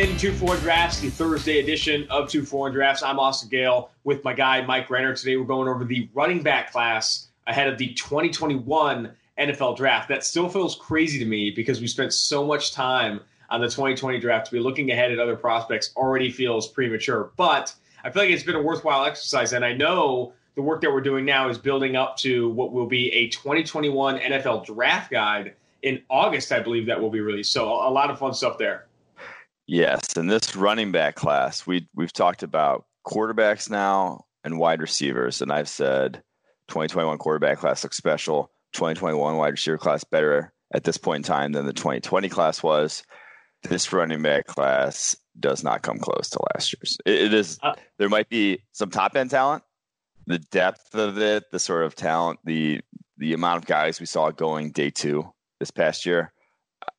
in 2 4 Drafts, the Thursday edition of 2 4 Drafts. I'm Austin Gayle with my guy, Mike Renner. Today we're going over the running back class ahead of the 2021 NFL draft. That still feels crazy to me because we spent so much time on the 2020 draft to be looking ahead at other prospects already feels premature. But I feel like it's been a worthwhile exercise. And I know the work that we're doing now is building up to what will be a 2021 NFL draft guide in August, I believe that will be released. So a lot of fun stuff there. Yes, in this running back class, we we've talked about quarterbacks now and wide receivers, and I've said 2021 quarterback class looks special. 2021 wide receiver class better at this point in time than the 2020 class was. This running back class does not come close to last year's. it, it is. Uh, there might be some top end talent, the depth of it, the sort of talent, the the amount of guys we saw going day two this past year.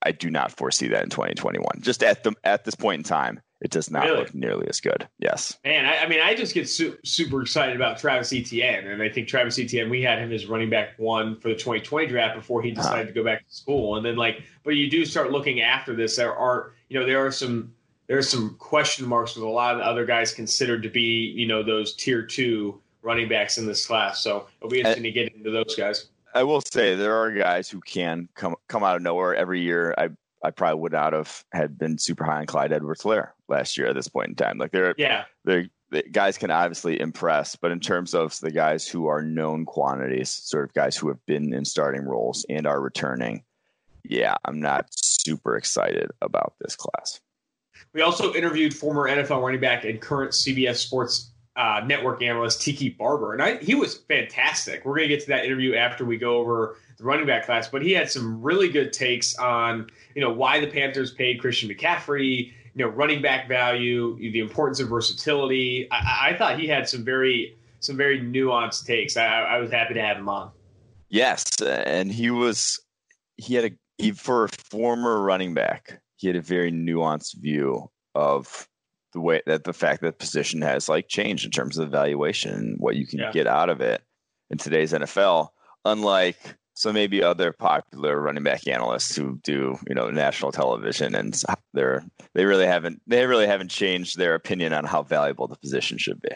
I do not foresee that in 2021. Just at the at this point in time, it does not really? look nearly as good. Yes, man. I, I mean, I just get su- super excited about Travis Etienne, and I think Travis Etienne. We had him as running back one for the 2020 draft before he uh-huh. decided uh-huh. to go back to school, and then like, but you do start looking after this. There are you know there are some there are some question marks with a lot of the other guys considered to be you know those tier two running backs in this class. So it'll be interesting to get into those guys. I will say there are guys who can come come out of nowhere every year. I I probably would not have had been super high on Clyde Edwards-Helaire last year at this point in time. Like they're yeah, they're guys can obviously impress, but in terms of the guys who are known quantities, sort of guys who have been in starting roles and are returning, yeah, I'm not super excited about this class. We also interviewed former NFL running back and current CBS Sports uh, network analyst Tiki Barber, and I, he was fantastic. We're going to get to that interview after we go over the running back class, but he had some really good takes on you know why the Panthers paid Christian McCaffrey, you know running back value, the importance of versatility. I, I thought he had some very some very nuanced takes. I, I, was happy to have him on. Yes, and he was he had a for a former running back, he had a very nuanced view of the way that the fact that position has like changed in terms of valuation and what you can yeah. get out of it in today's NFL, unlike so maybe other popular running back analysts who do you know national television and they're they really haven't they really haven't changed their opinion on how valuable the position should be.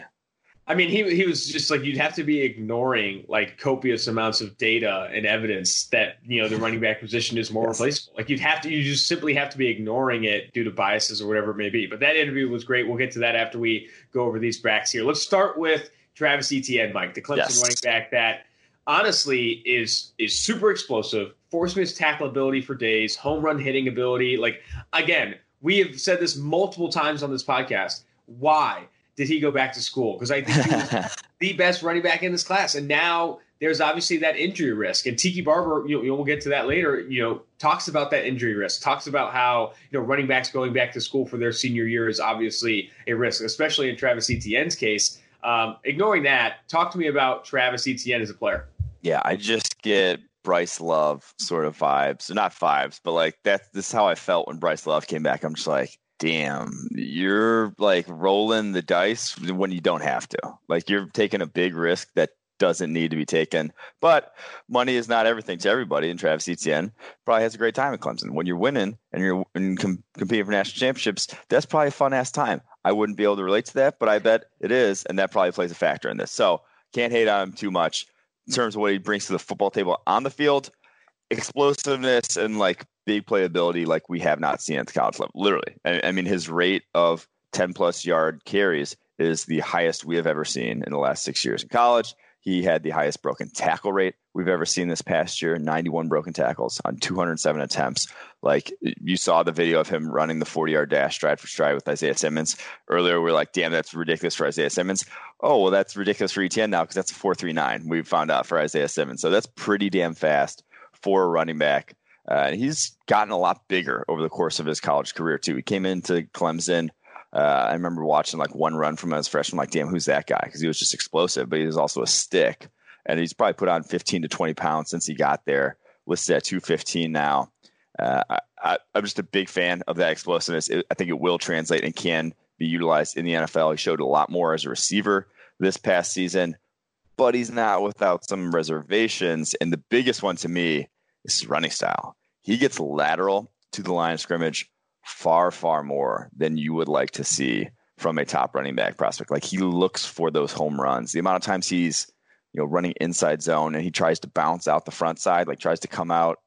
I mean, he he was just like you'd have to be ignoring like copious amounts of data and evidence that you know the running back position is more yes. replaceable. Like you'd have to, you just simply have to be ignoring it due to biases or whatever it may be. But that interview was great. We'll get to that after we go over these backs here. Let's start with Travis Etienne, Mike, the Clemson yes. running back that honestly is is super explosive, force miss tackle ability for days, home run hitting ability. Like again, we have said this multiple times on this podcast. Why? Did he go back to school? Because I think he was the best running back in this class. And now there's obviously that injury risk. And Tiki Barber, you know, we'll get to that later, you know, talks about that injury risk, talks about how, you know, running backs going back to school for their senior year is obviously a risk, especially in Travis Etienne's case. Um, ignoring that, talk to me about Travis Etienne as a player. Yeah, I just get Bryce Love sort of vibes. Not vibes, but like that's this is how I felt when Bryce Love came back. I'm just like, damn, you're like rolling the dice when you don't have to. Like you're taking a big risk that doesn't need to be taken. But money is not everything to everybody. And Travis Etienne probably has a great time at Clemson. When you're winning and you're and com- competing for national championships, that's probably a fun ass time. I wouldn't be able to relate to that, but I bet it is, and that probably plays a factor in this. So can't hate on him too much in terms of what he brings to the football table on the field explosiveness and like big playability like we have not seen at the college level. Literally, I, I, mean, his rate of 10 plus yard carries is the highest we have ever seen in the last six years in college. He had the highest broken tackle rate we've ever seen this past year 91 broken tackles on 207 attempts. Like you saw the video of him running the 40 yard dash stride for stride with Isaiah Simmons. Earlier, we are like, damn, that's ridiculous for Isaiah Simmons. Oh, well, that's ridiculous for Etienne now because that's a 439 we found out for Isaiah Simmons. So that's pretty damn fast for a running back. Uh, and he's gotten a lot bigger over the course of his college career too. He came into Clemson. Uh, I remember watching like one run from his freshman. Like, damn, who's that guy? Because he was just explosive, but he was also a stick. And he's probably put on 15 to 20 pounds since he got there. Listed at 215 now. Uh, I, am just a big fan of that explosiveness. It, I think it will translate and can be utilized in the NFL. He showed a lot more as a receiver this past season, but he's not without some reservations. And the biggest one to me is his running style. He gets lateral to the line of scrimmage far, far more than you would like to see from a top running back prospect. Like he looks for those home runs. The amount of times he's, you know, running inside zone and he tries to bounce out the front side, like tries to come out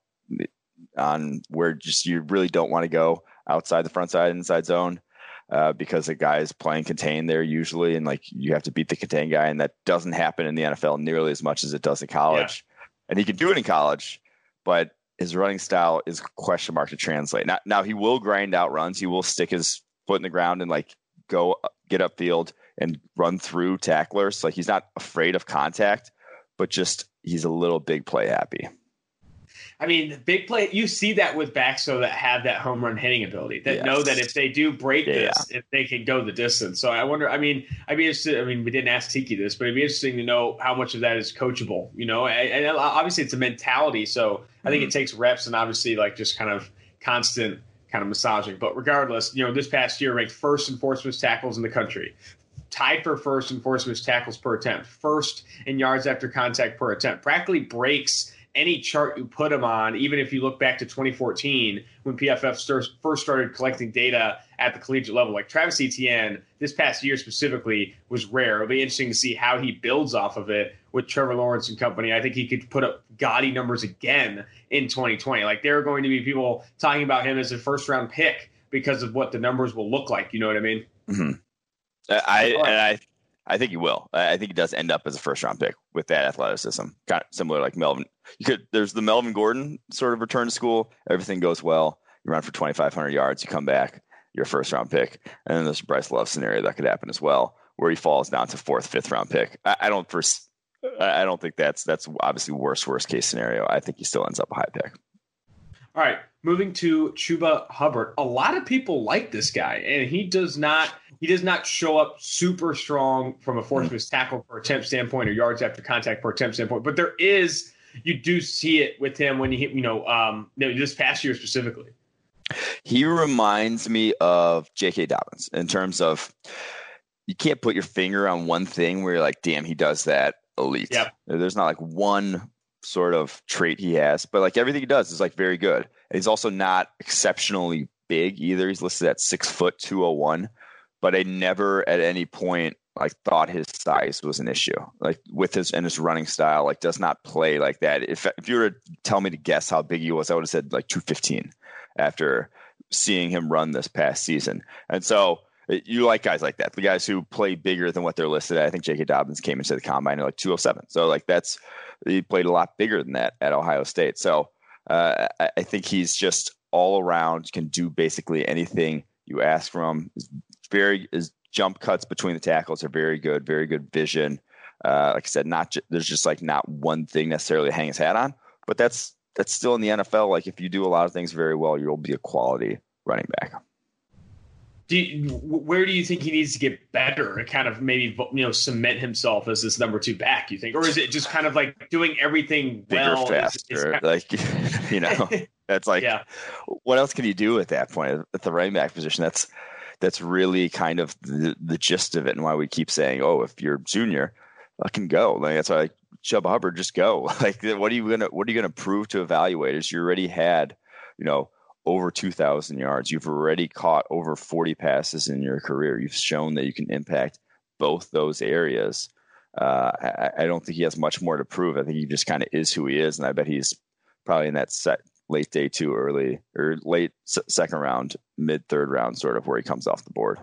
on where just you really don't want to go outside the front side inside zone. Uh, because the guy is playing contain there usually, and like you have to beat the contain guy, and that doesn't happen in the NFL nearly as much as it does in college. Yeah. And he can do it in college, but his running style is question mark to translate. Now, now he will grind out runs. He will stick his foot in the ground and like go get upfield and run through tacklers. Like he's not afraid of contact, but just he's a little big play happy. I mean, big play. You see that with backs though that have that home run hitting ability that yes. know that if they do break yeah. this, if they can go the distance. So I wonder. I mean, I'd be interested. I mean, we didn't ask Tiki this, but it'd be interesting to know how much of that is coachable. You know, and, and obviously it's a mentality. So I think mm-hmm. it takes reps and obviously like just kind of constant kind of massaging. But regardless, you know, this past year ranked first in missed tackles in the country, tied for first in missed tackles per attempt, first in yards after contact per attempt. Practically breaks any chart you put him on, even if you look back to 2014 when PFF first started collecting data at the collegiate level. Like Travis Etienne, this past year specifically, was rare. It'll be interesting to see how he builds off of it with Trevor Lawrence and company. I think he could put up gaudy numbers again in 2020. Like there are going to be people talking about him as a first round pick because of what the numbers will look like. You know what I mean? Mm-hmm. I I I think he will. I think he does end up as a first round pick with that athleticism, kind of similar like Melvin. You could there's the Melvin Gordon sort of return to school. Everything goes well. You run for 2,500 yards. You come back. You're a first round pick. And then there's Bryce Love scenario that could happen as well, where he falls down to fourth, fifth round pick. I, I don't first. I don't think that's that's obviously worst worst case scenario. I think he still ends up a high pick. All right, moving to Chuba Hubbard. A lot of people like this guy, and he does not he does not show up super strong from a force mm-hmm. tackle per attempt standpoint or yards after contact per attempt standpoint. But there is you do see it with him when he you know um this past year specifically. He reminds me of J.K. Dobbins in terms of you can't put your finger on one thing where you're like, damn, he does that elite. Yep. There's not like one sort of trait he has, but like everything he does is like very good. And he's also not exceptionally big either. He's listed at six foot two oh one, but I never at any point like thought his size was an issue. Like with his and his running style, like does not play like that. If if you were to tell me to guess how big he was, I would have said like two fifteen after seeing him run this past season. And so you like guys like that, the guys who play bigger than what they're listed at. I think J.K. Dobbins came into the combine at like 207. So like that's he played a lot bigger than that at Ohio State. So uh, I think he's just all around can do basically anything you ask from him. Very his jump cuts between the tackles are very good, very good vision. Uh, like I said, not ju- there's just like not one thing necessarily to hang his hat on, but that's that's still in the NFL. Like if you do a lot of things very well, you'll be a quality running back do you, where do you think he needs to get better and kind of maybe you know cement himself as this number two back? You think, or is it just kind of like doing everything bigger, well, faster? Is, like you know, that's like yeah. what else can you do at that point at the running back position? That's that's really kind of the, the gist of it, and why we keep saying, oh, if you're junior, I can go. Like that's why Chuba Hubbard just go. Like what are you gonna what are you gonna prove to evaluators? You already had, you know over 2,000 yards. You've already caught over 40 passes in your career. You've shown that you can impact both those areas. Uh, I, I, don't think he has much more to prove. I think he just kind of is who he is, and I bet he's probably in that set late day two, early or late second round, mid third round, sort of where he comes off the board.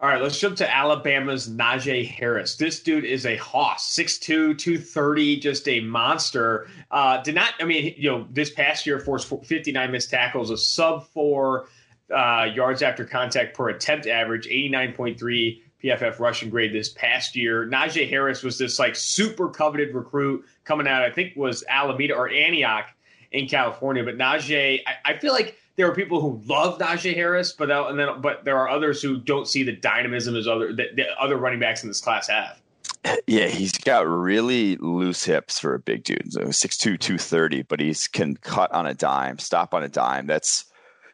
All right, let's jump to Alabama's Najee Harris. This dude is a hoss, 6'2", 230, just a monster. Uh, did not, I mean, you know, this past year forced 59 missed tackles, a sub four uh, yards after contact per attempt average, 89.3 PFF rushing grade this past year. Najee Harris was this like super coveted recruit coming out, I think was Alameda or Antioch in California. But Najee, I, I feel like – there are people who love Najee Harris, but and then but there are others who don't see the dynamism as other that, other running backs in this class have. Yeah, he's got really loose hips for a big dude. So 6'2", 230, but he's can cut on a dime, stop on a dime. That's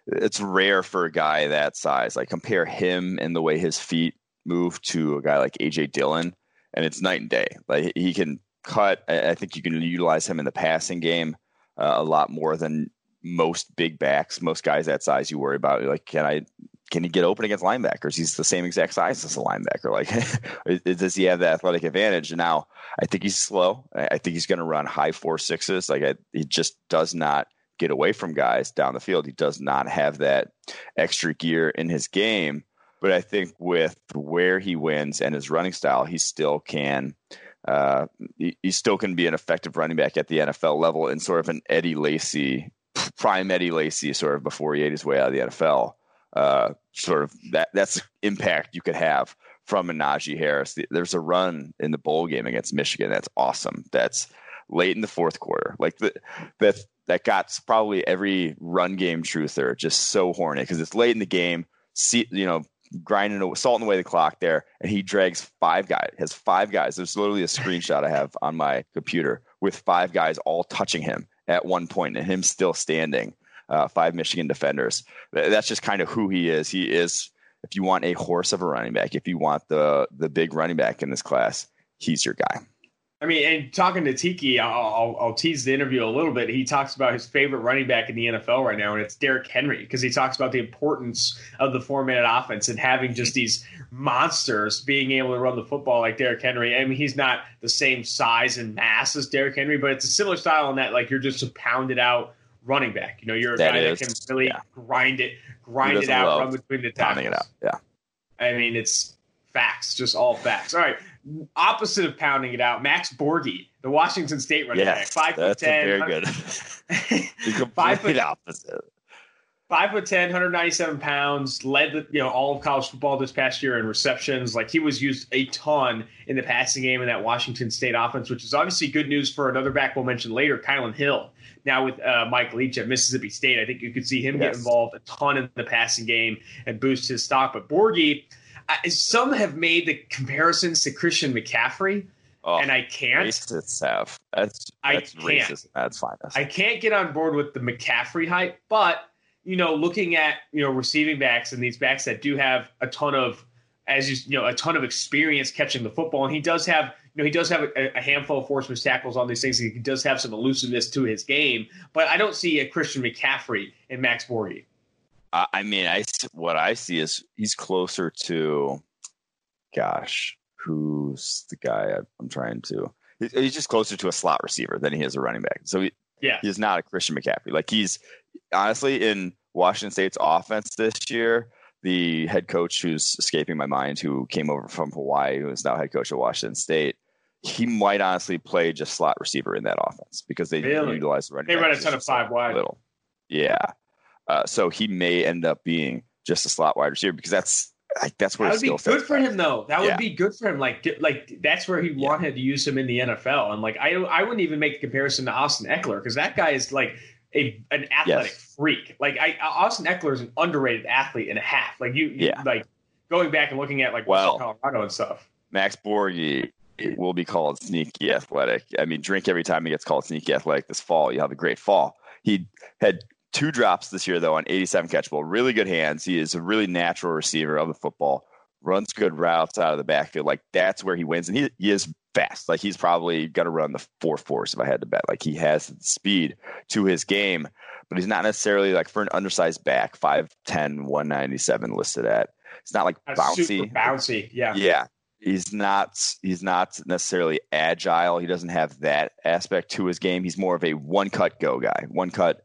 it's rare for a guy that size. Like compare him and the way his feet move to a guy like AJ Dillon, and it's night and day. Like he can cut. I think you can utilize him in the passing game uh, a lot more than most big backs, most guys that size, you worry about like, can I can he get open against linebackers? He's the same exact size as a linebacker. Like, does he have the athletic advantage? And now I think he's slow. I think he's going to run high four sixes. Like, I, he just does not get away from guys down the field. He does not have that extra gear in his game. But I think with where he wins and his running style, he still can. Uh, he, he still can be an effective running back at the NFL level in sort of an Eddie Lacy, prime Eddie Lacy, sort of before he ate his way out of the NFL uh, sort of that that's impact you could have from Najee Harris. There's a run in the bowl game against Michigan that's awesome. That's late in the fourth quarter, like the, that that got probably every run game truther just so horny because it's late in the game. See, you know, grinding, salting away the clock there, and he drags five guys. Has five guys. There's literally a screenshot I have on my computer with five guys all touching him at one point, and him still standing uh, five Michigan defenders. That's just kind of who he is. He is, if you want a horse of a running back, if you want the the big running back in this class, he's your guy. I mean, and talking to Tiki, I'll, I'll, I'll, tease the interview a little bit. He talks about his favorite running back in the NFL right now, and it's Derrick Henry because he talks about the importance of the four-minute offense and having just mm-hmm. these monsters being able to run the football like Derrick Henry. I mean, he's not the same size and mass as Derrick Henry, but it's a similar style in that like you're just a pounded out running back. You know, you're a that guy is, that can really yeah. grind it, grind it out, run between the tackles. It out. Yeah. I mean, it's facts, just all facts. All right. Opposite of pounding it out, Max Borghi, the Washington State running yes, back, five foot ten, very good. five foot opposite. Five foot 10, 197 pounds, led the, you know all of college football this past year in receptions. Like he was used a ton in the passing game in that Washington State offense, which is obviously good news for another back we'll mention later, Kylin Hill now with uh, Mike Leach at Mississippi State. I think you could see him yes. get involved a ton in the passing game and boost his stock. But Borghi, uh, some have made the comparisons to Christian McCaffrey. Oh, and I can't. Racists have. That's, that's I can't. racist. That's fine. I can't get on board with the McCaffrey hype, but you know, looking at you know receiving backs and these backs that do have a ton of, as you you know, a ton of experience catching the football, and he does have you know, he does have a, a handful of force tackles on these things. He does have some elusiveness to his game, but I don't see a Christian McCaffrey in Max Borghi. I mean, I what I see is he's closer to, gosh, who's the guy I'm trying to? He's just closer to a slot receiver than he is a running back. So he, yeah, he's not a Christian McCaffrey. Like he's honestly in Washington State's offense this year the head coach who's escaping my mind, who came over from Hawaii, who is now head coach at Washington State, he might honestly play just slot receiver in that offense because they really? utilize the running. They run a ton of five wide. Little, yeah. Uh, so he may end up being just a slot wide receiver because that's like that's where that would be good for him though. That would be good for him. Like like that's where he yeah. wanted to use him in the NFL. And like I I wouldn't even make the comparison to Austin Ekeler because that guy is like a an athletic yes. freak. Like I Austin Ekeler is an underrated athlete and a half. Like you, yeah. like going back and looking at like well, Colorado and stuff. Max Borghi will be called sneaky athletic. I mean, drink every time he gets called sneaky athletic this fall. You have a great fall. He had two drops this year though on 87 catchable. Really good hands. He is a really natural receiver of the football. Runs good routes out of the backfield. Like that's where he wins, and he he is fast. Like he's probably going to run the four fours if I had to bet. Like he has the speed to his game, but he's not necessarily like for an undersized back, 5'10, 197 listed at. It's not like bouncy. bouncy, yeah. Yeah he's not he's not necessarily agile. He doesn't have that aspect to his game. He's more of a one cut go guy, one cut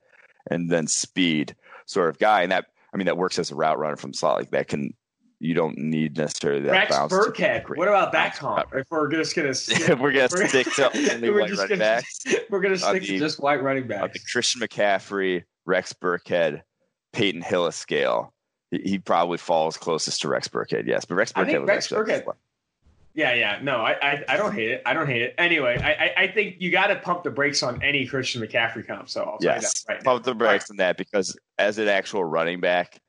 and then speed sort of guy. And that I mean that works as a route runner from slot. Like that can you don't need necessarily that Rex bounce. Burkhead. What about that comp? If we're just gonna stick, we're gonna stick to only white running gonna, backs. We're gonna stick the, to just white running backs. the Christian McCaffrey, Rex Burkhead, Peyton Hillis scale. He, he, probably falls closest to Rex Burkhead, yes. But Rex Burkhead I think Rex Burkhead, yeah, yeah. No, I, I, I, don't hate it. I don't hate it. Anyway, I, I think you got to pump the brakes on any Christian McCaffrey comp. So I'll yes, right pump the brakes on that because as an actual running back,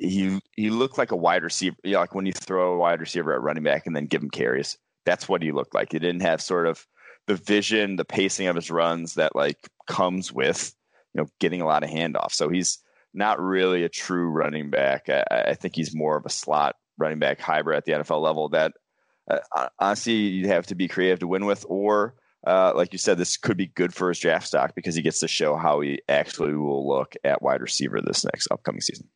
he he looked like a wide receiver. You know, like when you throw a wide receiver at running back and then give him carries. That's what he looked like. He didn't have sort of the vision, the pacing of his runs that like comes with you know getting a lot of handoffs. So he's not really a true running back. I, I think he's more of a slot running back hybrid at the NFL level that uh, honestly, you'd have to be creative to win with, or uh, like you said, this could be good for his draft stock because he gets to show how he actually will look at wide receiver this next upcoming season.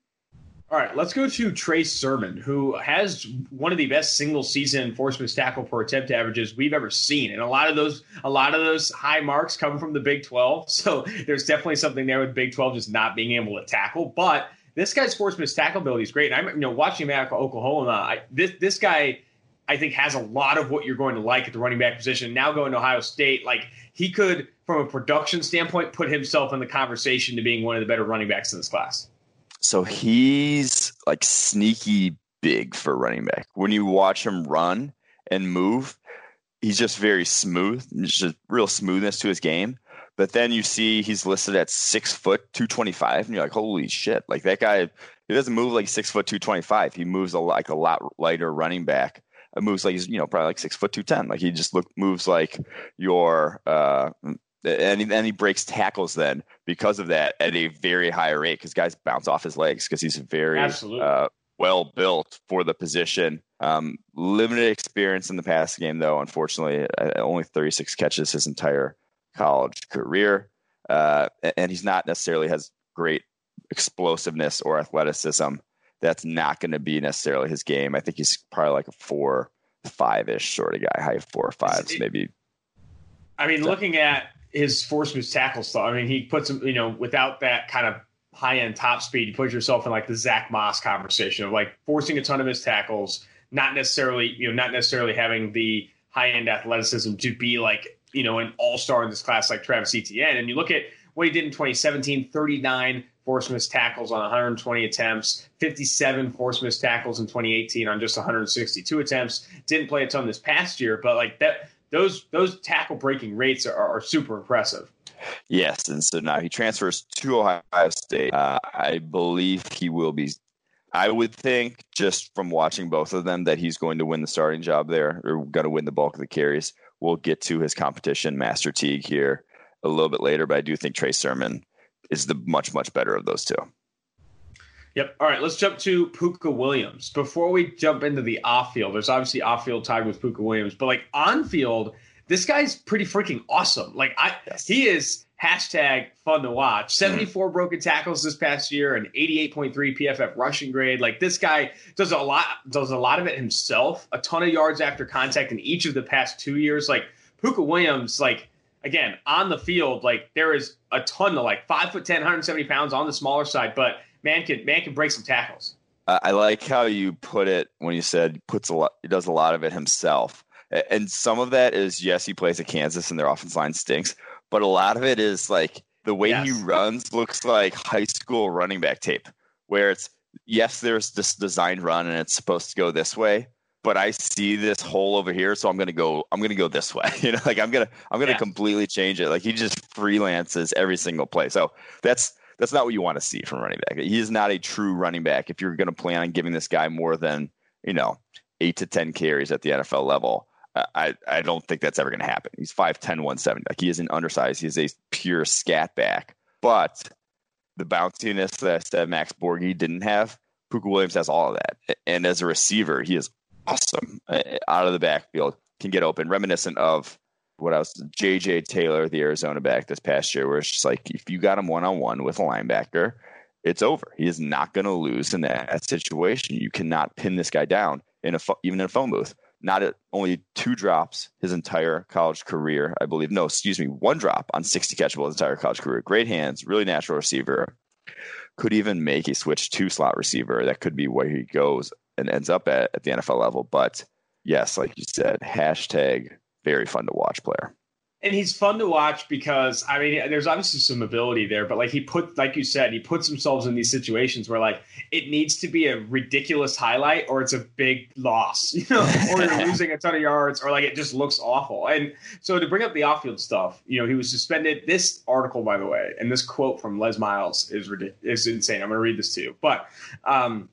All right, let's go to Trey Sermon, who has one of the best single season force miss tackle per attempt averages we've ever seen, and a lot of those a lot of those high marks come from the Big Twelve. So there's definitely something there with Big Twelve just not being able to tackle, but. This guy's force miss tackle ability is great. And I'm, you know, watching him at Oklahoma, I, this this guy I think has a lot of what you're going to like at the running back position. Now going to Ohio State, like he could, from a production standpoint, put himself in the conversation to being one of the better running backs in this class. So he's like sneaky big for running back. When you watch him run and move, he's just very smooth. There's just real smoothness to his game. But then you see he's listed at six foot two twenty five, and you're like, holy shit! Like that guy, he doesn't move like six foot two twenty five. He moves a, like a lot lighter running back moves like he's you know probably like six foot two ten. Like he just look moves like your uh, and he, and he breaks tackles then because of that at a very high rate because guys bounce off his legs because he's very uh, well built for the position. Um, limited experience in the pass game though, unfortunately, uh, only 36 catches his entire college career, uh, and he's not necessarily has great explosiveness or athleticism that's not going to be necessarily his game. I think he's probably like a four, five ish sort of guy, high four or fives, it, maybe. I mean, looking at his force moves tackle stuff, I mean, he puts him, you know, without that kind of high end top speed, you put yourself in like the Zach Moss conversation of like forcing a ton of his tackles, not necessarily, you know, not necessarily having the high end athleticism to be like, you know, an all star in this class like Travis Etienne. And you look at what he did in 2017, 39 force miss tackles on 120 attempts, 57 force miss tackles in 2018 on just 162 attempts. Didn't play a ton this past year, but like that, those those tackle breaking rates are, are super impressive. Yes, and so now he transfers to Ohio State. Uh, I believe he will be. I would think just from watching both of them that he's going to win the starting job there, or going to win the bulk of the carries. We'll get to his competition, Master Teague, here a little bit later, but I do think Trey Sermon is the much much better of those two. Yep. All right, let's jump to Pooka Williams. Before we jump into the off field, there's obviously off field tied with Pooka Williams, but like on field, this guy's pretty freaking awesome. Like I, yes. he is hashtag fun to watch. 74 mm. broken tackles this past year and 88.3 PFF rushing grade. Like this guy does a lot, does a lot of it himself. A ton of yards after contact in each of the past two years. Like Pooka Williams, like again, on the field, like there is a ton of like five foot 10, 170 pounds on the smaller side, but man can man can break some tackles. I like how you put it when you said puts a lot, he does a lot of it himself. And some of that is yes, he plays at Kansas and their offense line stinks, but a lot of it is like the way yes. he runs looks like high school running back tape, where it's yes, there's this designed run and it's supposed to go this way, but I see this hole over here, so I'm gonna go. I'm gonna go this way. You know, like I'm gonna I'm gonna yeah. completely change it. Like he just freelances every single play. So that's that's not what you want to see from running back. He is not a true running back. If you're gonna plan on giving this guy more than you know eight to ten carries at the NFL level, I I don't think that's ever gonna happen. He's 5'10", 170. Like he isn't undersized. He's a pure scat back. But the bounciness that Max Borghi didn't have, Pooka Williams has all of that. And as a receiver, he is awesome uh, out of the backfield, can get open, reminiscent of what else? JJ Taylor, the Arizona back this past year, where it's just like if you got him one on one with a linebacker, it's over. He is not going to lose in that situation. You cannot pin this guy down in a even in a phone booth. Not at only two drops his entire college career, I believe. No, excuse me, one drop on 60 catchable his entire college career. Great hands, really natural receiver. Could even make a switch to slot receiver. That could be where he goes and ends up at, at the NFL level. But yes, like you said, hashtag very fun to watch player. And he's fun to watch because I mean, there's obviously some ability there, but like he put, like you said, he puts himself in these situations where like it needs to be a ridiculous highlight or it's a big loss, you know, or you're losing a ton of yards or like it just looks awful. And so to bring up the off-field stuff, you know, he was suspended. This article, by the way, and this quote from Les Miles is ridiculous, is insane. I'm going to read this to you, but um,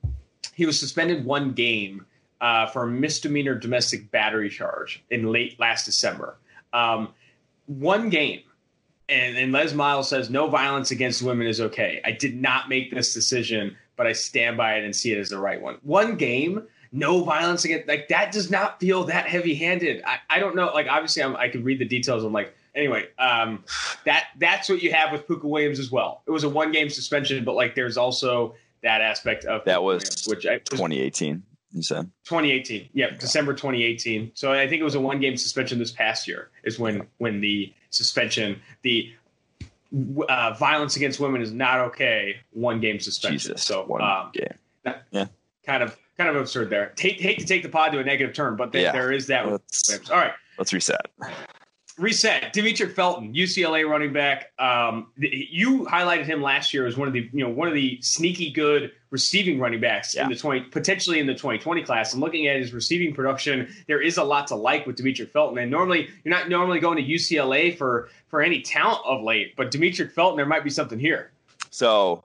he was suspended one game uh, for a misdemeanor domestic battery charge in late last December. Um, one game. And, and Les Miles says no violence against women is okay. I did not make this decision, but I stand by it and see it as the right one. One game no violence against like that does not feel that heavy handed. I, I don't know. Like obviously I'm, I could read the details. I'm like anyway, um, that that's what you have with Pooka Williams as well. It was a one game suspension, but like there's also that aspect of that was which I, 2018. You said 2018. Yeah, December 2018. So I think it was a one game suspension this past year is when when the suspension the uh, violence against women is not okay. One game suspension. Jesus. so one um, game. Yeah. kind of kind of absurd there. Hate, hate to take the pod to a negative turn, but there, Yeah. there is that. Let's- All right, Let's reset. Reset. Demetric Felton, UCLA running back. Um, you highlighted him last year as one of the you know one of the sneaky good receiving running backs Yeah. in the twenty potentially in the 2020 class. And looking at his receiving production, there is a lot to like with Demetric Felton. And normally you're not normally going to UCLA for for any talent of late, but Demetric Felton, there might be something here. So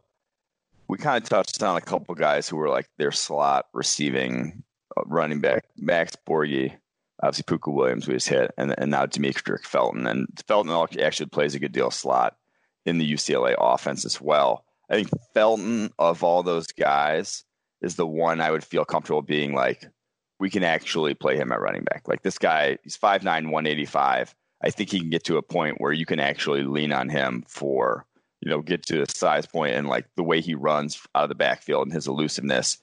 we kind of touched on a couple guys who were like their slot receiving uh, running back. Max Borghi, obviously Pooka Williams we just hit, and, and now Demetric Felton. And Felton actually plays a good deal slot in the UCLA offense as well. I think Felton, of all those guys, is the one I would feel comfortable being like, we can actually play him at running back. Like this guy, he's 5'9, 185. I think he can get to a point where you can actually lean on him for you know, get to a size point and like the way he runs out of the backfield and his elusiveness.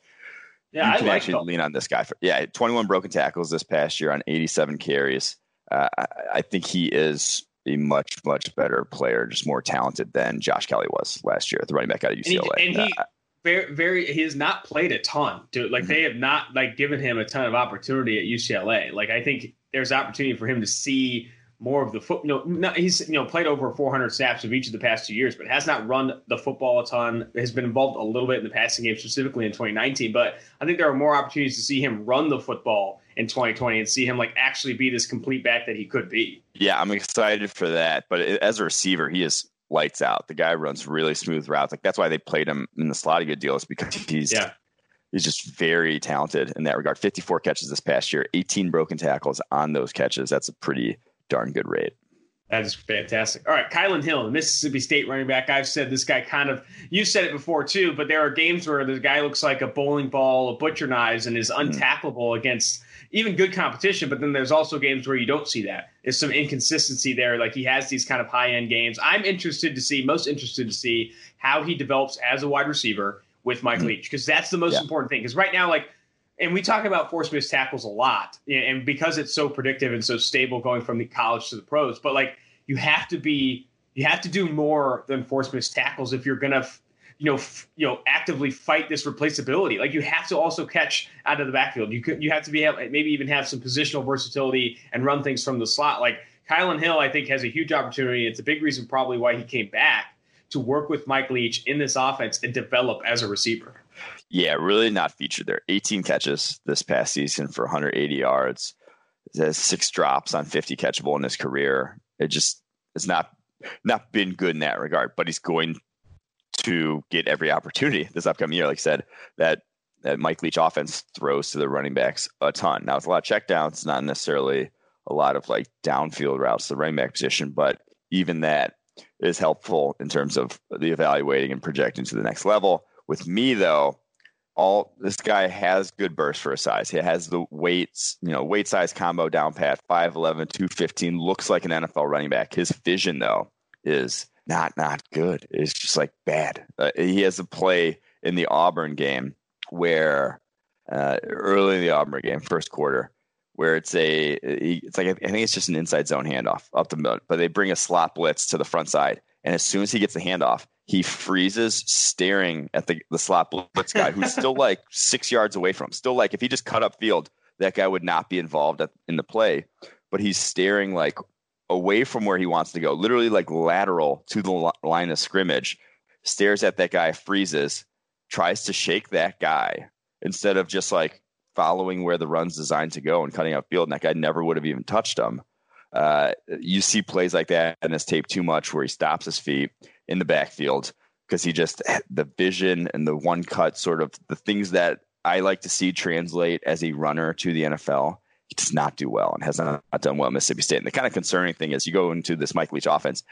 Yeah, you I can like actually Felton. lean on this guy. For, yeah, 21 broken tackles this past year on 87 carries. Uh, I, I think he is a much, much better player, just more talented than Josh Kelley was last year, the running back out of And he, UCLA. and he Uh, very, very, he has not played a ton, dude. Like they have not like given him a ton of opportunity at UCLA. Like I think there's opportunity for him to see more of the foot. You know, not, he's you know played over 400 snaps of each of the past two years, but has not run the football a ton. Has been involved a little bit in the passing game, specifically in 2019. But I think there are more opportunities to see him run the football in 2020 and see him like actually be this complete back that he could be. Yeah, I'm excited for that. But as a receiver, he is lights out. The guy runs really smooth routes. Like that's why they played him in the slot a good deal is because he's Yeah. he's just very talented in that regard. 54 catches this past year, 18 broken tackles on those catches. That's a pretty darn good rate. That is fantastic. All right, Kylin Hill, the Mississippi State running back. I've said this guy kind of, you said it before too, but there are games where the guy looks like a bowling ball, a butcher knives, and is hmm. untackleable against even good competition. But then there's also games where you don't see that. There's some inconsistency there. Like he has these kind of high end games. I'm interested to see, most interested to see how he develops as a wide receiver with Mike hmm. Leach because that's the most Yeah. important thing. Because right now, like and we talk about force missed tackles a lot, and because it's so predictive and so stable going from the college to the pros, but like you have to be, you have to do more than force missed tackles if you're gonna, you know, f- you know, actively fight this replaceability. Like you have to also catch out of the backfield. You could, you have to be able, maybe even have some positional versatility and run things from the slot. Like Kylin Hill, I think has a huge opportunity. It's a big reason probably why he came back to work with Mike Leach in this offense and develop as a receiver. Yeah, really not featured there. 18 catches this past season for 180 yards. Has six drops on 50 catchable in his career. It just has not not been good in that regard. But he's going to get every opportunity this upcoming year. Like I said, that that Mike Leach offense throws to the running backs a ton. Now it's a lot of checkdowns, not necessarily a lot of like downfield routes to the running back position, but even that is helpful in terms of the evaluating and projecting to the next level. With me though, all this guy has good burst for a size. He has the weights, you know, weight size combo down pat, 5'11, 215, looks like an NFL running back. His vision though is not not good. It's just like bad. Uh, he has a play in the Auburn game where uh, early in the Auburn game, first quarter, where it's a it's like I think it's just an inside zone handoff up the middle, but they bring a slot blitz to the front side, and as soon as he gets the handoff, he freezes, staring at the the slot blitz guy, who's still like six yards away from him. Still like if he just cut up field, that guy would not be involved at, in the play, but he's staring like away from where he wants to go, literally like lateral to the line of scrimmage. Stares at that guy, freezes, tries to shake that guy instead of just like following where the run's designed to go and cutting up field. And that guy never would have even touched him. Uh, you see plays like that in his tape too much where he stops his feet in the backfield because he just the vision and the one cut sort of the things that I like to see translate as a runner to the NFL. He does not do well and has not, not done well at Mississippi State. And the kind of concerning thing is you go into this Mike Leach offense,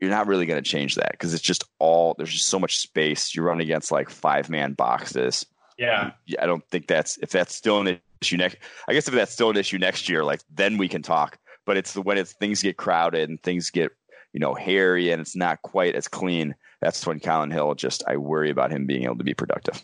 you're not really going to change that because it's just all there's just so much space. You run against like five man boxes. Yeah. I don't think that's if that's still an issue next. I guess if that's still an issue next year, like then we can talk. But it's the when it's things get crowded and things get you know hairy and it's not quite as clean. That's when Kylin Hill just I worry about him being able to be productive.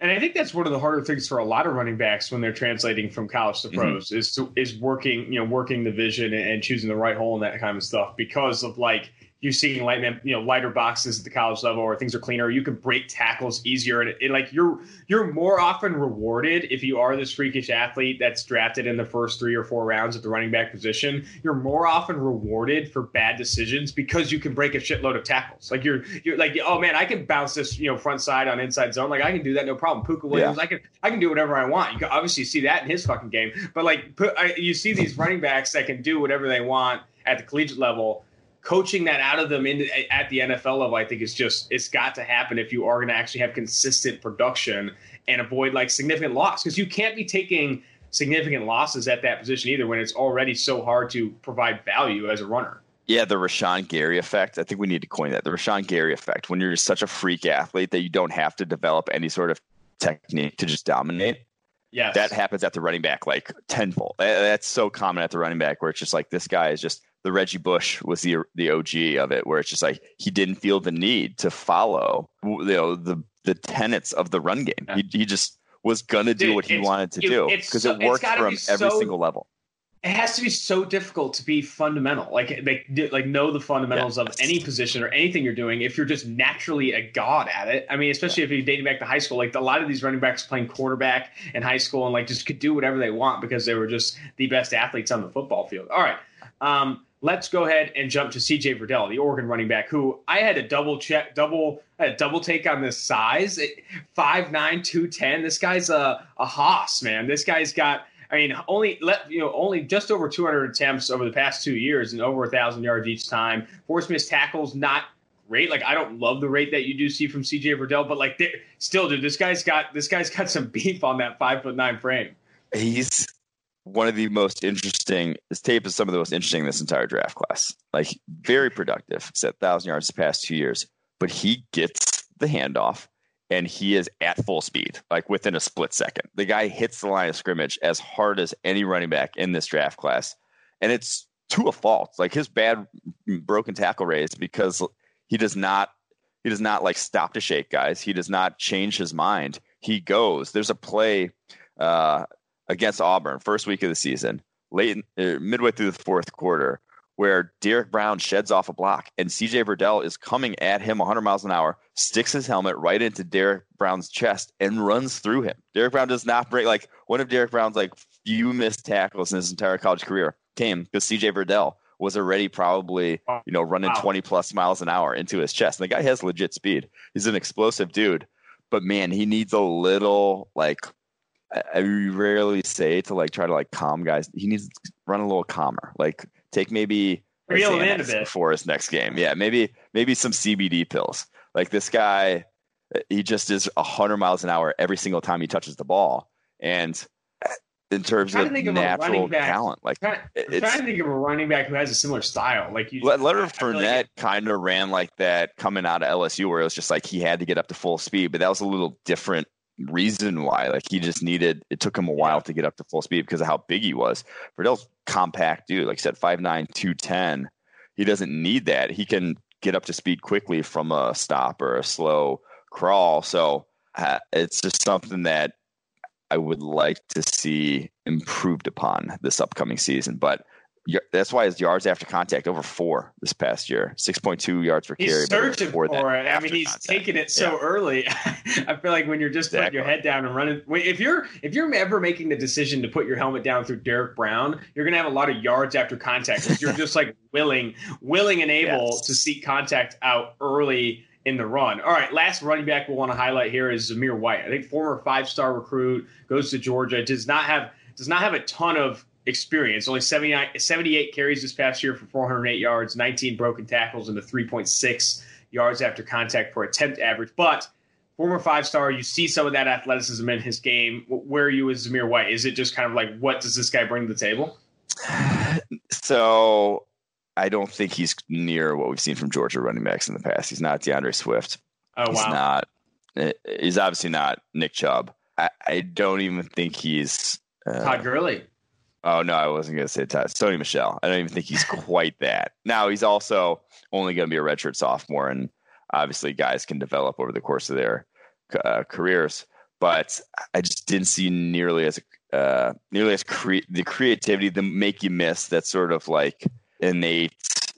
And I think that's one of the harder things for a lot of running backs when they're translating from college to mm-hmm. pros mm-hmm. is to, is working you know working the vision and choosing the right hole and that kind of stuff because of like you're seeing light, you know, lighter boxes at the college level, or things are cleaner. You can break tackles easier, and, it, like you're you're more often rewarded if you are this freakish athlete that's drafted in the first three or four rounds at the running back position. You're more often rewarded for bad decisions because you can break a shitload of tackles. Like you're you're like, oh man, I can bounce this you know front side on inside zone. Like I can do that no problem. Pooka Williams, yeah. I can I can do whatever I want. You can obviously see that in his fucking game, but like put, I, you see these running backs that can do whatever they want at the collegiate level coaching that out of them in, at the NFL level, I think is just it's got to happen if you are going to actually have consistent production and avoid like significant loss because you can't be taking significant losses at that position either when it's already so hard to provide value as a runner. Yeah, the Rashan Gary effect. I think we need to coin that. The Rashan Gary effect. When you're such a freak athlete that you don't have to develop any sort of technique to just dominate. Yes. That happens at the running back like tenfold. That's so common at the running back where it's just like this guy is just the Reggie Bush was the the OG of it, where it's just like he didn't feel the need to follow you know the the tenets of the run game. He he just was gonna do Dude, what he wanted to do because so, it worked from so, every single level. It has to be so difficult to be fundamental, like like like know the fundamentals of any position or anything you're doing. If you're just naturally a god at it, I mean, especially yeah. if you're dating back to high school, like a lot of these running backs playing quarterback in high school and like just could do whatever they want because they were just the best athletes on the football field. All right. Um, let's go ahead and jump to CJ Verdell, the Oregon running back, who I had a double check, double a double take on this size, five nine two ten. This guy's a a hoss, man. This guy's got. I mean, only let you know, only just over 200 attempts over the past two years, and over a thousand yards each time. Force missed tackles, not great. Like I don't love the rate that you do see from CJ Verdell, but like still, dude, this guy's got this guy's got some beef on that five foot nine frame. He's one of the most interesting. His tape is some of the most interesting in this entire draft class. Like very productive. Set thousand yards the past two years, but he gets the handoff and he is at full speed, like within a split second. The guy hits the line of scrimmage as hard as any running back in this draft class, and it's to a fault. Like his bad broken tackle raise because he does not he does not like stop to shake guys. He does not change his mind. He goes. There's a play. Uh, against Auburn, first week of the season, late in, uh, midway through the fourth quarter, where Derrick Brown sheds off a block and CJ Verdell is coming at him 100 miles an hour, sticks his helmet right into Derrick Brown's chest and runs through him. Derrick Brown does not break like one of Derrick Brown's like few missed tackles in his entire college career came because CJ Verdell was already probably you know running wow. 20 plus miles an hour into his chest. And the guy has legit speed. He's an explosive dude, but man, he needs a little like I rarely say to like try to like calm guys. He needs to run a little calmer. Like take maybe reel him in a bit before his next game. Yeah, maybe maybe some CBD pills. Like this guy, he just is hundred miles an hour every single time he touches the ball. And in terms of natural of talent, like I'm trying, trying to think of a running back who has a similar style. Like you, Leonard Fournette like kind of ran like that coming out of LSU, where it was just like he had to get up to full speed, but that was a little different reason why. Like he just needed it took him a while to get up to full speed because of how big he was. Verdell's compact dude, like I said, 5'9, 210. He doesn't need that. He can get up to speed quickly from a stop or a slow crawl. So uh, it's just something that I would like to see improved upon this upcoming season. But that's why his yards after contact over four this past year, six point two yards per he's carry. Searching for it. I mean, he's contact. taking it so yeah. early. I feel like when you're just exactly. putting your head down and running, if you're if you're ever making the decision to put your helmet down through Derrick Brown, you're going to have a lot of yards after contact because you're just like willing, willing and able yes. to seek contact out early in the run. All right, last running back we'll want to highlight here is Zamir White. I think former five star recruit goes to Georgia. Does not have does not have a ton of experience. Only 78 carries this past year for 408 yards, 19 broken tackles, and the 3.6 yards after contact per attempt average. But former five star, you see some of that athleticism in his game. Where are you with Zamir White? Is it just kind of like, what does this guy bring to the table? So I don't think he's near what we've seen from Georgia running backs in the past. He's not DeAndre Swift. Oh, he's wow. not. Eh, he's obviously not Nick Chubb. I, I don't even think he's uh, Todd Gurley. Oh no, I wasn't going to say Todd. Sony Michel. I don't even think he's quite that. Now he's also only going to be a redshirt sophomore, and obviously guys can develop over the course of their uh, careers. But I just didn't see nearly as uh, nearly as cre- the creativity the make you miss that sort of like innate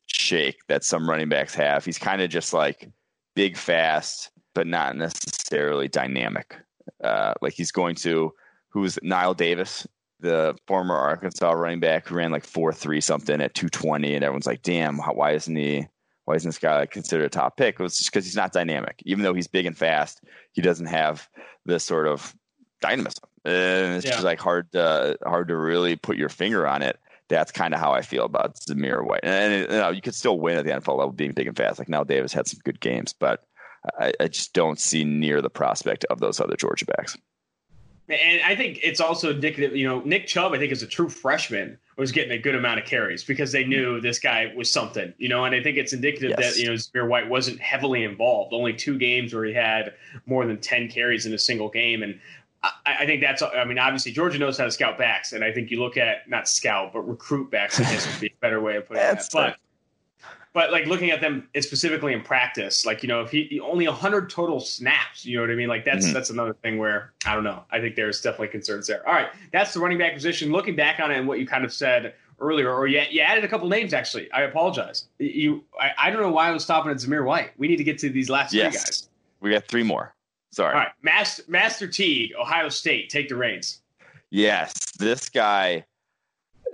shake that some running backs have. He's kind of just like big, fast, but not necessarily dynamic. Uh, like he's going to who's Knile Davis, the former Arkansas running back who ran like four three something at two twenty, and everyone's like, "Damn, why isn't he? Why isn't this guy considered a top pick?" It was just because he's not dynamic. Even though he's big and fast, he doesn't have this sort of dynamism. And it's yeah. just like hard to hard to really put your finger on it. That's kind of how I feel about Zamir White. And, and you know, you could still win at the NFL level being big and fast. Like Knile, Davis had some good games, but I, I just don't see near the prospect of those other Georgia backs. And I think it's also indicative, you know, Nick Chubb, I think is a true freshman, was getting a good amount of carries because they knew mm-hmm. this guy was something, you know, and I think it's indicative yes. that, you know, Zamir White wasn't heavily involved. Only two games where he had more than 10 carries in a single game. And I, I think that's, I mean, obviously Georgia knows how to scout backs. And I think you look at, not scout, but recruit backs, I guess would be a better way of putting it. But but like looking at them specifically in practice, like you know, if he only hundred total snaps, you know what I mean? Like that's mm-hmm. that's another thing where I don't know. I think there's definitely concerns there. All right, that's the running back position. Looking back on it and what you kind of said earlier, or you, you added a couple names actually. I apologize. You, I, I don't know why I was stopping at Zamir White. We need to get to these last yes. three guys. We got three more. Sorry. All right, Master Master Teague, Ohio State, take the reins. Yes, this guy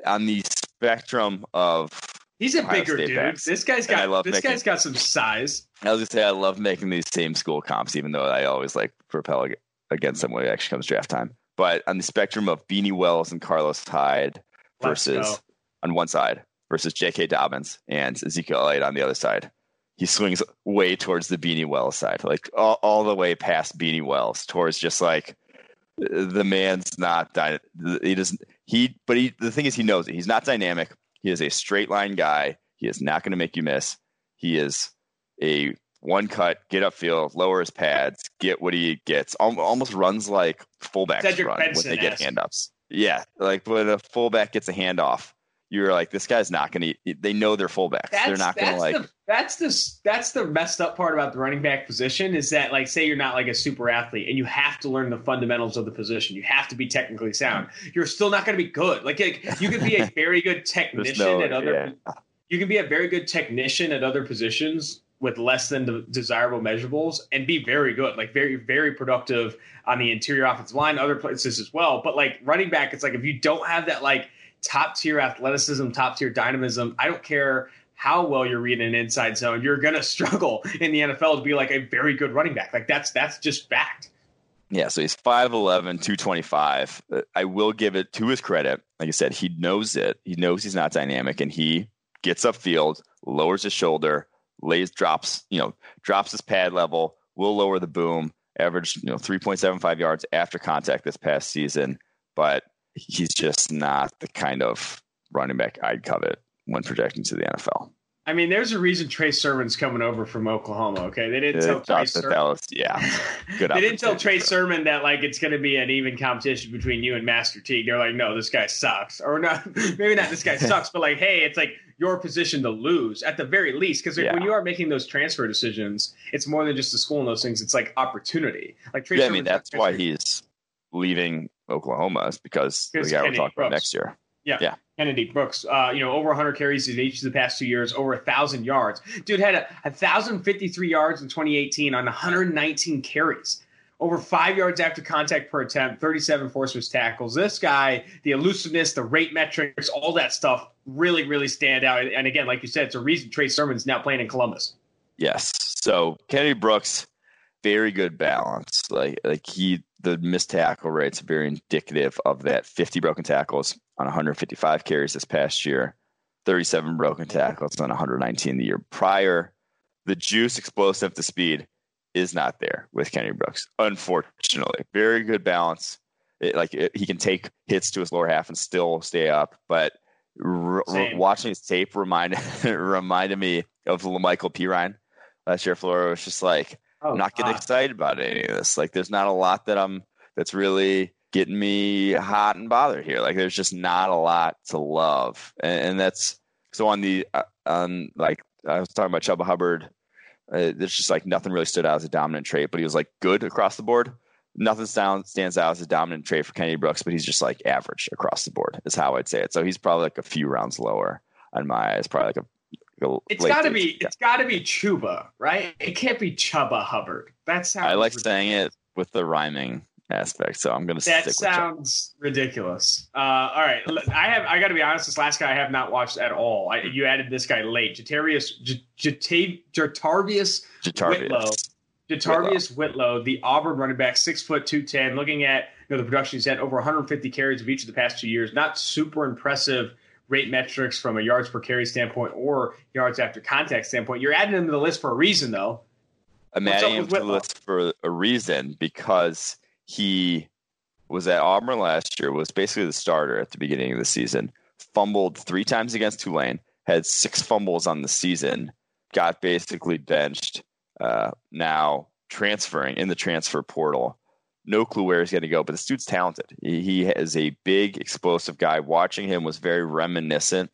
on the spectrum of He's a Ohio bigger State dude. Backs. This guy's got this making, guy's got some size. I was gonna say I love making these same school comps, even though I always like propel against them when it actually comes draft time. But on the spectrum of Beanie Wells and Carlos Hyde versus on one side versus J.K. Dobbins and Ezekiel Elliott on the other side, he swings way towards the Beanie Wells side, like all, all the way past Beanie Wells towards just like the man's not he doesn't he but he the thing is he knows it. He's not dynamic he is a straight line guy. He is not going to make you miss. He is a one cut, get upfield, lower his pads, get what he gets. Almost runs like fullbacks Cedric run Benson when they get handoffs. Yeah, like when a fullback gets a handoff, you're like, this guy's not going to. They know they're fullbacks. That's, they're not going to like. The, that's the that's the messed up part about the running back position is that like say you're not like a super athlete and you have to learn the fundamentals of the position. You have to be technically sound. You're still not going to be good. Like, like, you can be a very good technician no, at other. Yeah. You can be a very good technician at other positions with less than the desirable measurables and be very good, like very, very productive on the interior offensive line, other places as well. But like running back, it's like if you don't have that like top tier athleticism, top tier dynamism. I don't care how well you're reading an inside zone, you're gonna struggle in the NFL to be like a very good running back. Like that's that's just fact. Yeah, so he's 5'11, 225. Uh, I will give it to his credit. Like I said, he knows it. He knows he's not dynamic and he gets upfield, lowers his shoulder, lays drops, you know, drops his pad level, will lower the boom, averaged, you know, 3.75 yards after contact this past season. But he's just not the kind of running back I'd covet when projecting to the NFL. I mean, there's a reason Trey Sermon's coming over from Oklahoma. Okay, they didn't uh, tell Trey Sermon. yeah, good. they didn't tell Trey Sermon that like it's going to be an even competition between you and Master Teague. They're like, no, this guy sucks, or not. Maybe not this guy sucks, but like, hey, it's like your position to lose at the very least. Because yeah. when you are making those transfer decisions, it's more than just the school and those things. It's like opportunity. Like Trey yeah, Sermon's I mean, that's why he's leaving Oklahoma is because the guy we're talking about next year. Yeah. Yeah. Kennedy Brooks, uh, you know, over 100 carries in each of the past two years, over a thousand yards. Dude had a, a thousand fifty-three yards in 2018 on 119 carries, over five yards after contact per attempt, 37 force tackles. This guy, the elusiveness, the rate metrics, all that stuff, really, really stand out. And again, like you said, it's a reason Trey Sermon's now playing in Columbus. Yes. So Kennedy Brooks, very good balance. Like like he the missed tackle rates are very indicative of that 50 broken tackles on 155 carries this past year, 37 broken tackles on 119 the year prior. The juice explosive to speed is not there with Kenny Brooks, unfortunately. Very good balance. It, like it, he can take hits to his lower half and still stay up, but r- r- watching his tape reminded reminded me of Lamical Perine last year. Florida was just like, Oh, I'm not getting God. excited about any of this. Like, there's not a lot that I'm that's really getting me hot and bothered here. Like there's just not a lot to love, and, and that's so on the uh, on like I was talking about Chuba Hubbard. Uh, there's just like nothing really stood out as a dominant trait, but he was like good across the board. Nothing sound, stands out as a dominant trait for Kennedy Brooks, but he's just like average across the board, is how I'd say it. So he's probably like a few rounds lower on my eyes, probably like a it's got to be. It's got to be Chuba, right? It can't be Chuba Hubbard. That sounds. I like ridiculous. saying it with the rhyming aspect, so I'm going to. That sounds ridiculous. Uh, all right, I have. I got to be honest. This last guy I have not watched at all. I, you added this guy late, Jatarius JaTarvious Whitlow. JaTarvious Whitlow, the Auburn running back, six foot two ten. Looking at you know the production he's had, over 150 carries of each of the past two years. Not super impressive rate metrics from a yards per carry standpoint or yards after contact standpoint. You're adding him to the list for a reason, though. I'm adding him to the list for a reason because he was at Auburn last year, was basically the starter at the beginning of the season, fumbled three times against Tulane, had six fumbles on the season, got basically benched, uh, now transferring in the transfer portal no clue where he's going to go, but this dude's talented. He, he is a big, explosive guy. Watching him was very reminiscent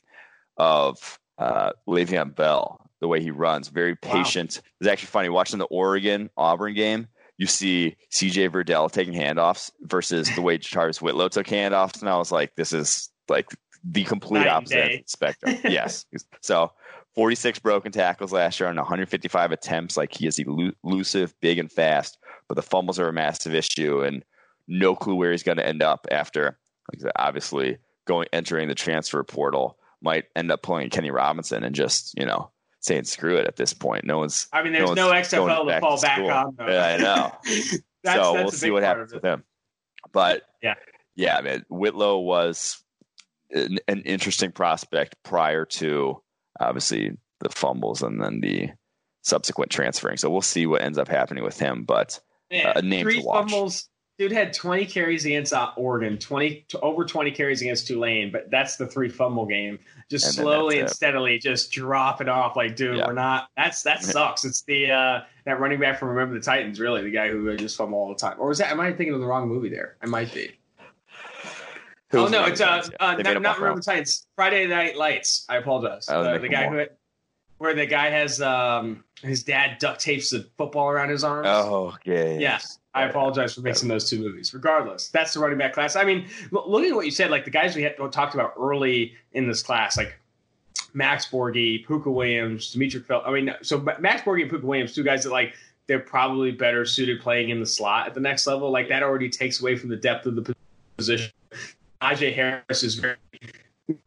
of uh, Le'Veon Bell, the way he runs, very patient. Wow. It's actually funny watching the Oregon Auburn game. You see CJ Verdell taking handoffs versus the way Charles Whitlow took handoffs, and I was like, this is like the complete Night opposite spectrum. yes. So 46 broken tackles last year on 155 attempts. Like he is elusive, big, and fast but the fumbles are a massive issue, and no clue where he's going to end up after. Like obviously, going entering the transfer portal might end up pulling Kenny Robinson and just you know saying screw it at this point. No one's. I mean, there's no, no XFL to fall back, back on. Though. Yeah, I know. that's, so that's we'll see what happens with him. But yeah, yeah, man, Whitlow was an, an interesting prospect prior to obviously the fumbles and then the subsequent transferring. So we'll see what ends up happening with him. But Man, a name three to watch. fumbles. Dude had 20 carries against uh, Oregon, 20 over 20 carries against Tulane, but that's the three fumble game. Just and slowly and steadily, just drop it off. Like, dude, yeah. we're not. That's that sucks. It's the uh, that running back from Remember the Titans, really, the guy who just fumble all the time. Or is that? Am I thinking of the wrong movie there? I might be. oh no, it's uh, uh not, not Remember the Titans. Friday Night Lights. I apologize. Uh, the guy more. who where the guy has um his dad duct tapes the football around his arms. Oh, okay. Yes. I apologize for mixing those two movies. Regardless, that's the running back class. I mean, looking at what you said, like the guys we had talked about early in this class, like Max Borghi, Pooka Williams, Demetric Felt. I mean, so Max Borghi and Pooka Williams, two guys that like they're probably better suited playing in the slot at the next level. Like that already takes away from the depth of the position. Najee Harris is very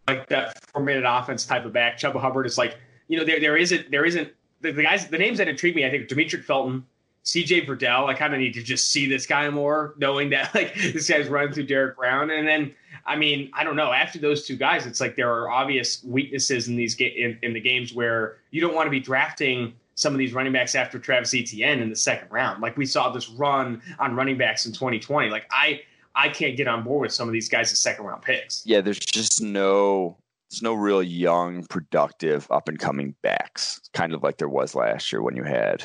like that four-minute offense type of back. Chuba Hubbard is like, you know, there there isn't there isn't the, the, guys, the names that intrigue me, I think Demetric Felton, CJ Verdell. I kind of need to just see this guy more, knowing that like this guy's running through Derrick Brown. And then, I mean, I don't know. After those two guys, it's like there are obvious weaknesses in these ga- in, in the games where you don't want to be drafting some of these running backs after Travis Etienne in the second round. Like we saw this run on running backs in 2020. Like I, I can't get on board with some of these guys as second round picks. Yeah, there's just no there's no real young, productive, up and coming backs, kind of like there was last year when you had,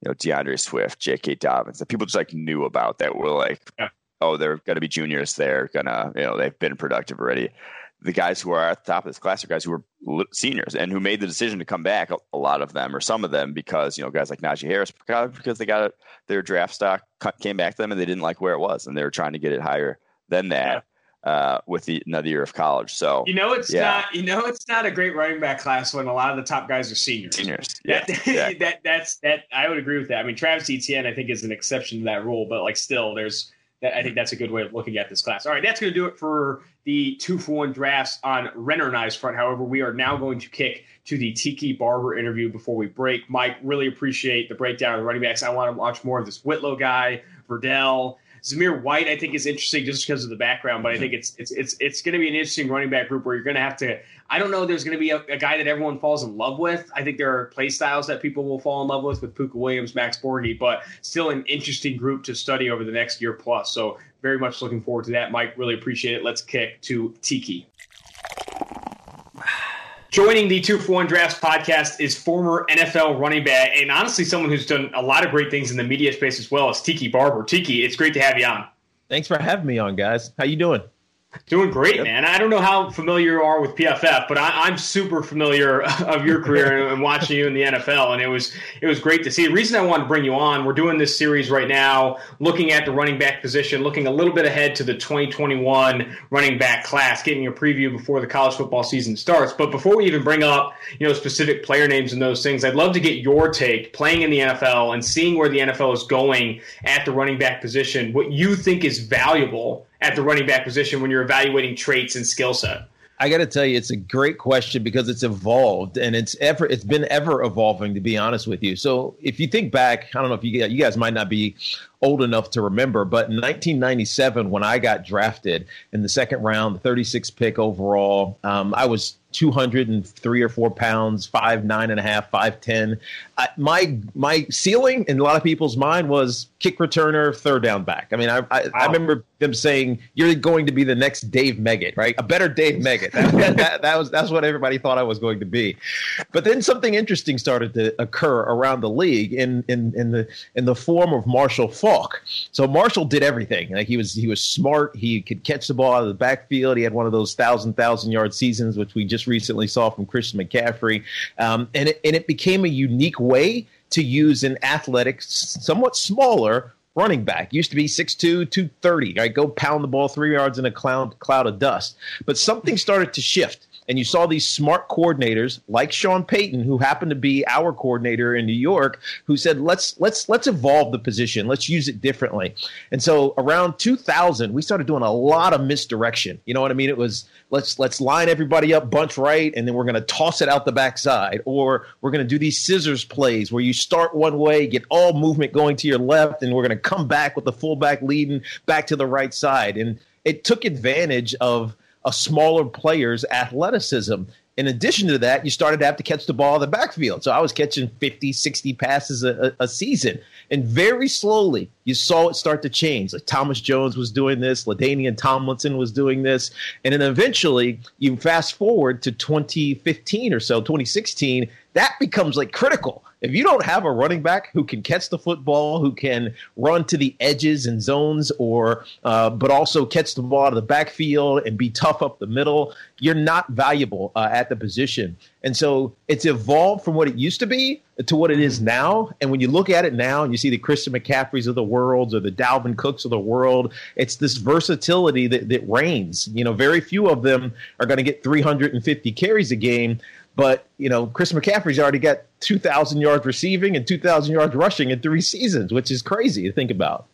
you know, D'Andre Swift, J.K. Dobbins, that people just like knew about that were like, yeah. oh, they're going to be juniors. They're going to, you know, they've been productive already. The guys who are at the top of this class are guys who were seniors and who made the decision to come back. A lot of them, or some of them, because you know, guys like Najee Harris, because they got it, their draft stock came back to them and they didn't like where it was, and they were trying to get it higher than that. Yeah uh, with the, another year of college. So you know it's yeah. not you know it's not a great running back class when a lot of the top guys are seniors. Seniors, yeah, that, that that's that I would agree with that. I mean, Travis Etienne I think is an exception to that rule, but like still, there's I think that's a good way of looking at this class. All right, that's going to do it for the two for one drafts on Renner and I's front. However, we are now going to kick to the Tiki Barber interview before we break. Mike, really appreciate the breakdown of the running backs. I want to watch more of this Whitlow guy, Verdell. Zamir White, I think, is interesting just because of the background, but I think it's it's it's it's going to be an interesting running back group where you're going to have to. I don't know. There's going to be a, a, guy that everyone falls in love with. I think there are play styles that people will fall in love with with Pooka Williams, Max Borghi, but still an interesting group to study over the next year plus. So very much looking forward to that, Mike. Really appreciate it. Let's kick to Tiki. Joining the Two for One Drafts podcast is former NFL running back and honestly someone who's done a lot of great things in the media space as well as Tiki Barber. Tiki, it's great to have you on. Thanks for having me on, guys. How you doing? Doing great, yep. man. I don't know how familiar you are with PFF, but I, am super familiar of your career and watching you in the NFL, and it was it was great to see. The reason I wanted to bring you on, we're doing this series right now, looking at the running back position, looking a little bit ahead to the 2021 running back class, getting a preview before the college football season starts. But before we even bring up you know specific player names and those things, I'd love to get your take, playing in the NFL and seeing where the NFL is going at the running back position, what you think is valuable at the running back position when you're evaluating traits and skill set? I got to tell you, it's a great question because it's evolved and it's ever it's been ever evolving. To be honest with you, so if you think back, I don't know if you you guys might not be old enough to remember, but in 1997 when I got drafted in the second round, the 36th pick overall, um, I was 203 or four pounds, five nine and a half, five ten. I, my my ceiling in a lot of people's mind was kick returner, third down back. I mean, I I, wow. I remember them saying you're going to be the next Dave Meggett, right? A better Dave Meggett. That, that, that, was that's what everybody thought I was going to be. But then something interesting started to occur around the league in in in the in the form of Marshall Faulk. So Marshall did everything. Like he was he was smart. He could catch the ball out of the backfield. He had one of those thousand thousand yard seasons, which we just just recently saw from Christian McCaffrey, um, and it, and it became a unique way to use an athletic, somewhat smaller running back. Used to be 6'2", 230, right? Go pound the ball three yards in a cloud cloud of dust. But something started to shift and you saw these smart coordinators like Sean Payton, who happened to be our coordinator in New York, who said, "Let's let's let's evolve the position. Let's use it differently." And so around 2000, we started doing a lot of misdirection. You know what I mean? It was let's let's line everybody up bunch right, and then we're going to toss it out the backside, or we're going to do these scissors plays where you start one way, get all movement going to your left, and we're going to come back with the fullback leading back to the right side. And it took advantage of a smaller player's athleticism. In addition to that, you started to have to catch the ball in the backfield. So I was catching 50, 60 passes a, a, season. And very slowly, you saw it start to change. Like Thomas Jones was doing this, LaDainian Tomlinson was doing this. And then eventually, you fast forward to 2015 or so, 2016, that becomes like critical if you don't have a running back who can catch the football, who can run to the edges and zones, or uh, but also catch the ball out of the backfield and be tough up the middle, you're not valuable uh, at the position. And so it's evolved from what it used to be to what it is mm-hmm. now. And when you look at it now and you see the Christian McCaffreys of the world or the Dalvin Cooks of the world, it's this versatility that, that reigns. You know, very few of them are going to get 350 carries a game. But you know, Chris McCaffrey's already got 2,000 yards receiving and 2,000 yards rushing in three seasons, which is crazy to think about.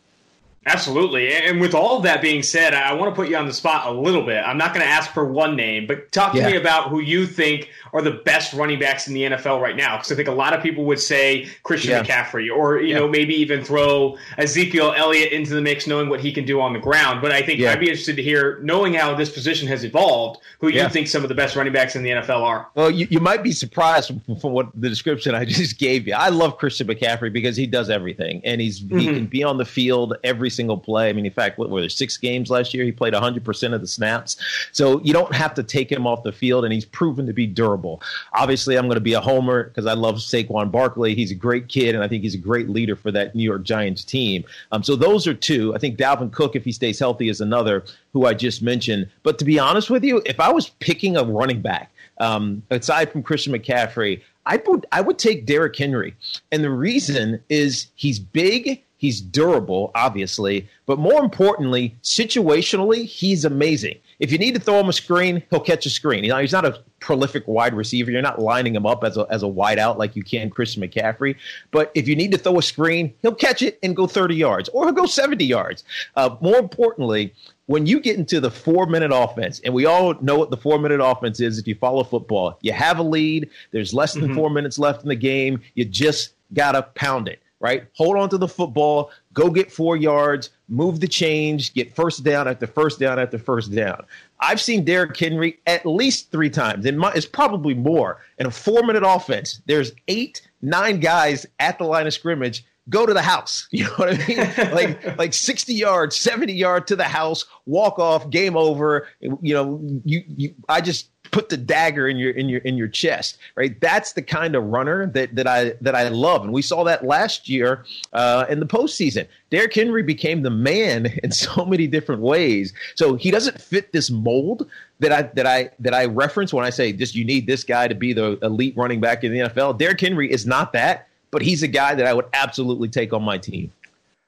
Absolutely. And with all of that being said, I want to put you on the spot a little bit. I'm not going to ask for one name, but talk to yeah. me about who you think are the best running backs in the NFL right now. Because I think a lot of people would say Christian yeah. McCaffrey, or you yeah. know maybe even throw Ezekiel Elliott into the mix, knowing what he can do on the ground. But I think I'd be interested to hear, knowing how this position has evolved, who you think some of the best running backs in the NFL are. Well, you, you might be surprised from, what the description I just gave you. I love Christian McCaffrey because he does everything, and he's mm-hmm. he can be on the field every single play. I mean, in fact, what were there six games last year? He played 100% of the snaps. So you don't have to take him off the field, and he's proven to be durable. Obviously, I'm going to be a homer because I love Saquon Barkley. He's a great kid, and I think he's a great leader for that New York Giants team. Um, so those are two. I think Dalvin Cook, if he stays healthy, is another who I just mentioned. But to be honest with you, if I was picking a running back, um, aside from Christian McCaffrey, I would I would take Derrick Henry, and the reason is he's big, He's durable, obviously, but more importantly, situationally, he's amazing. If you need to throw him a screen, he'll catch a screen. You know, he's not a prolific wide receiver. You're not lining him up as a, as a wide out like you can Christian McCaffrey. But if you need to throw a screen, he'll catch it and go 30 yards, or he'll go 70 yards. Uh, more importantly, when you get into the four minute offense, and we all know what the four minute offense is if you follow football, you have a lead, there's less than mm-hmm. four minutes left in the game, you just got to pound it right? Hold on to the football, go get four yards, move the change, get first down after first down after first down. I've seen Derrick Henry at least three times, and it's probably more. In a four minute offense, there's eight, nine guys at the line of scrimmage. Go to the house. You know what I mean? like like 60 yards, 70 yards to the house, walk off, game over. You know, you, you I just put the dagger in your in your in your chest, right? That's the kind of runner that that I that I love, and we saw that last year uh, in the postseason. Derrick Henry became the man in so many different ways. So he doesn't fit this mold that I that I that I reference when I say just you need this guy to be the elite running back in the NFL. Derrick Henry is not that, but he's a guy that I would absolutely take on my team.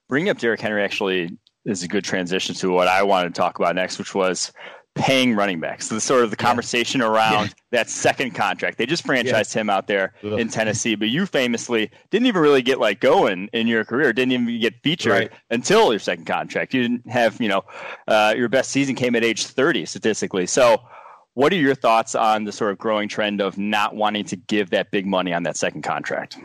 Bringing up Derrick Henry actually is a good transition to what I wanted to talk about next, which was paying running backs. So the sort of the conversation yeah. around yeah. that second contract. They just franchised yeah. him out there Ugh. in Tennessee, but you famously didn't even really get like going in your career. Didn't even get featured right. until your second contract. You didn't have, you know, uh, your best season came at age 30 statistically. So what are your thoughts on the sort of growing trend of not wanting to give that big money on that second contract?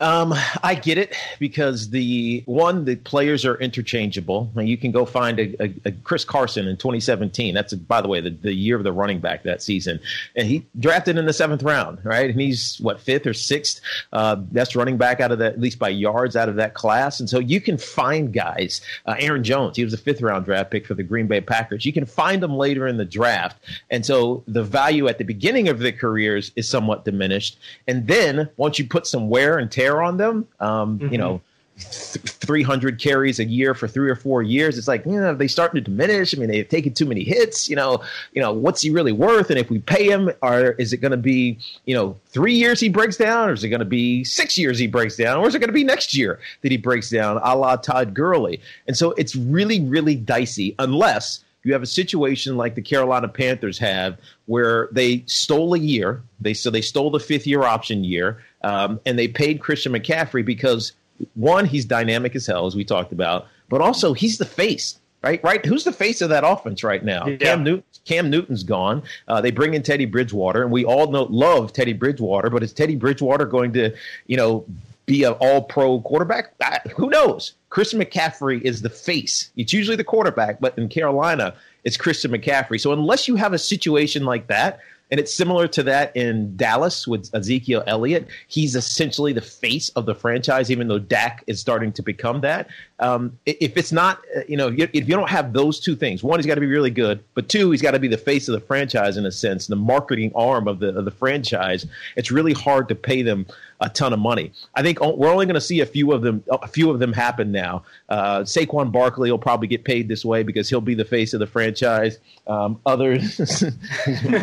Um, I get it because the one, the players are interchangeable. You can go find a, a, a Chris Carson in 2017. That's, by the way, the, the year of the running back that season. And he drafted in the seventh round, right? And he's, what, fifth or sixth? Uh, best running back out of that, at least by yards out of that class. And so you can find guys. Uh, Aaron Jones, he was a fifth round draft pick for the Green Bay Packers. You can find them later in the draft. And so the value at the beginning of their careers is somewhat diminished. And then once you put some wear and tear on them. Um, mm-hmm. You know, th- 300 carries a year for three or four years. It's like, you know, they starting to diminish. I mean, they've taken too many hits. You know, you know, what's he really worth? And if we pay him, or is it going to be, you know, three years he breaks down, or is it going to be six years he breaks down, or is it going to be next year that he breaks down, a la Todd Gurley? And so it's really, really dicey unless you have a situation like the Carolina Panthers have, where they stole a year. They so they stole the fifth year option year, um, and they paid Christian McCaffrey because one, he's dynamic as hell, as we talked about, but also he's the face. Right, right. Who's the face of that offense right now? Yeah. Cam Newton. Cam Newton's gone. Uh, they bring in Teddy Bridgewater, and we all know love Teddy Bridgewater. But is Teddy Bridgewater going to, you know, be an all pro quarterback? I, who knows? Christian McCaffrey is the face. It's usually the quarterback, but in Carolina, it's Christian McCaffrey. So unless you have a situation like that, and it's similar to that in Dallas with Ezekiel Elliott. He's essentially the face of the franchise, even though Dak is starting to become that. Um, if it's not, uh, you know, if you don't have those two things, one, he's got to be really good, but two, he's got to be the face of the franchise in a sense, the marketing arm of the of the franchise. It's really hard to pay them a ton of money. I think we're only going to see a few of them. A few of them happen now. Uh, Saquon Barkley will probably get paid this way because he'll be the face of the franchise. Um, others,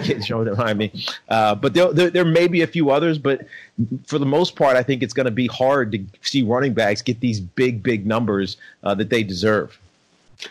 kids showing behind me, uh, but there, there, there may be a few others. But for the most part, I think it's going to be hard to see running backs get these big, big numbers uh, that they deserve.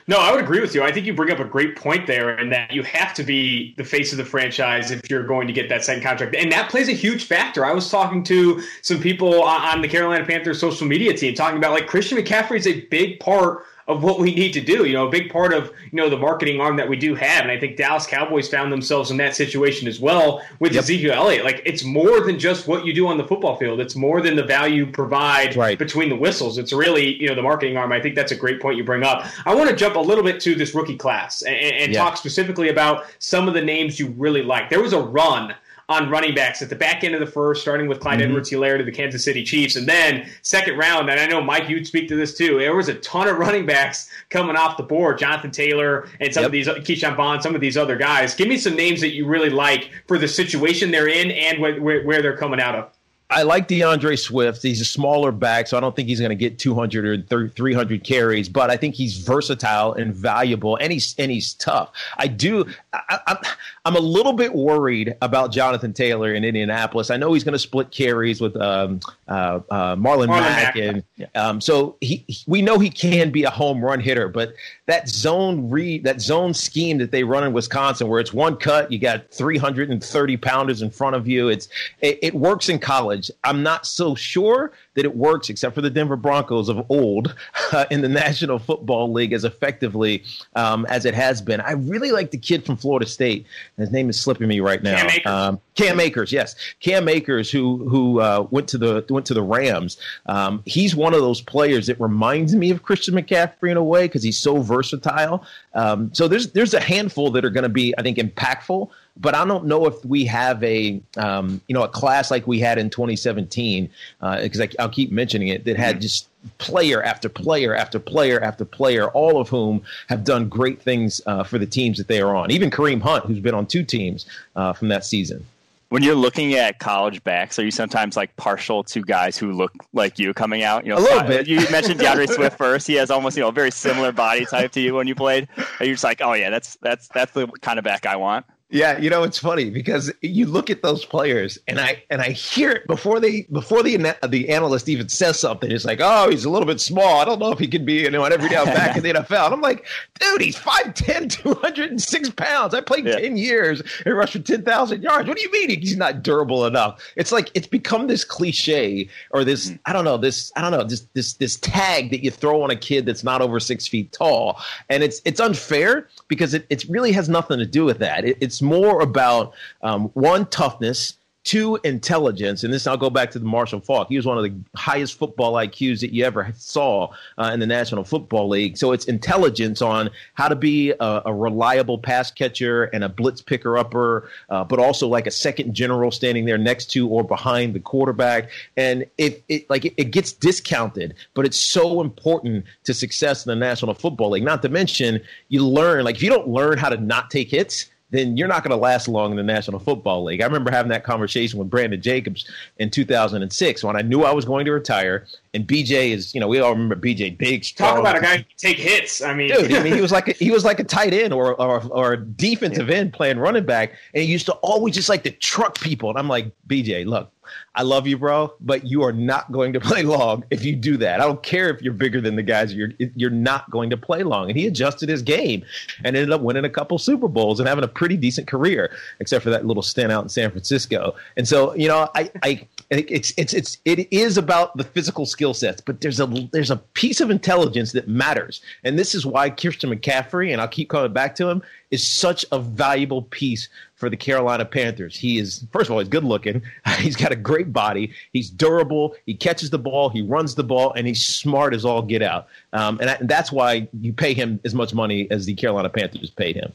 No, I would agree with you. I think you bring up a great point there, and that you have to be the face of the franchise if you're going to get that second contract, and that plays a huge factor. I was talking to some people on the Carolina Panthers social media team talking about like Christian McCaffrey is a big part of what we need to do. You know, a big part of you know the marketing arm that we do have, and I think Dallas Cowboys found themselves in that situation as well with yep. Ezekiel Elliott. Like it's more than just what you do on the football field; it's more than the value you provide right. between the whistles. It's really you know the marketing arm. I think that's a great point you bring up. I want to jump a little bit to this rookie class and, and yeah. talk specifically about some of the names you really like. There was a run on running backs at the back end of the first, starting with Clyde mm-hmm. Edwards Helaire to the Kansas City Chiefs. And then second round, and I know Mike, you'd speak to this too. There was a ton of running backs coming off the board. Jonathan Taylor and some yep. of these Ke'Shawn Vaughn, some of these other guys. Give me some names that you really like for the situation they're in and where, where they're coming out of. I like D'Andre Swift. He's a smaller back, so I don't think he's going to get 200 or 300 carries. But I think he's versatile and valuable, and he's and he's tough. I do. I, I'm I'm a little bit worried about Jonathan Taylor in Indianapolis. I know he's going to split carries with um, uh, uh, Marlon, Marlon Mack, Mack, and um, so he, we know he can be a home run hitter. But that zone read, that zone scheme that they run in Wisconsin, where it's one cut, you got 330 pounders in front of you. It's it, it works in college. I'm not so sure that it works, except for the Denver Broncos of old uh, in the National Football League, as effectively um, as it has been. I really like the kid from Florida State. His name is slipping me right now. Cam Akers, um, Cam Akers yes, Cam Akers, who who uh, went to the went to the Rams. Um, he's one of those players that reminds me of Christian McCaffrey in a way because he's so versatile. Um, so there's there's a handful that are going to be, I think, impactful. But I don't know if we have a um, you know a class like we had in 2017 because uh, I'll keep mentioning it that had mm-hmm. just player after player after player after player, all of whom have done great things uh, for the teams that they are on. Even Kareem Hunt, who's been on two teams uh, from that season when you're looking at college backs, are you sometimes like partial to guys who look like you coming out? You know, a little bit. You mentioned D'Andre Swift first. He has almost you know a very similar body type to you when you played. Are you just like, oh yeah, that's that's that's the kind of back I want? Yeah, you know it's funny because you look at those players and I and I hear it before they before the the analyst even says something. It's like, oh, he's a little bit small. I don't know if he can be you know an every down back in the NFL. And I'm like, dude, he's 5'10", 206 pounds. I played yeah. ten years and rushed for ten thousand yards. What do you mean he's not durable enough? It's like it's become this cliche or this mm-hmm. I don't know this I don't know this this this tag that you throw on a kid that's not over six feet tall, and it's it's unfair because it, it really has nothing to do with that. It, it's more about um, one toughness two intelligence, and this I'll go back to the Marshall Faulk. He was one of the highest football IQs that you ever saw uh, in the National Football League. So it's intelligence on how to be a, a reliable pass catcher and a blitz picker upper, uh, but also like a second general standing there next to or behind the quarterback. And it, it like it, it gets discounted, but it's so important to success in the National Football League. Not to mention, you learn like if you don't learn how to not take hits then you're not going to last long in the National Football League. I remember having that conversation with Brandon Jacobs in 2006 when I knew I was going to retire. And BJ is, you know, we all remember BJ, big, strong. Talk about a guy who take hits. I mean, dude, I mean, he was like a, he was like a tight end or or, or defensive yeah. end playing running back, and he used to always just like to truck people. And I'm like, BJ, look, I love you, bro, but you are not going to play long if you do that. I don't care if you're bigger than the guys. You're you're not going to play long. And he adjusted his game and ended up winning a couple Super Bowls and having a pretty decent career, except for that little stint out in San Francisco. And so, you know, I I it's it's it's it is about the physical skill sets, but there's a there's a piece of intelligence that matters, and this is why Christian McCaffrey, and I'll keep coming back to him, is such a valuable piece for the Carolina Panthers. He is first of all he's good looking, he's got a great body, he's durable, he catches the ball, he runs the ball, and he's smart as all get out, um, and, and that's why you pay him as much money as the Carolina Panthers paid him.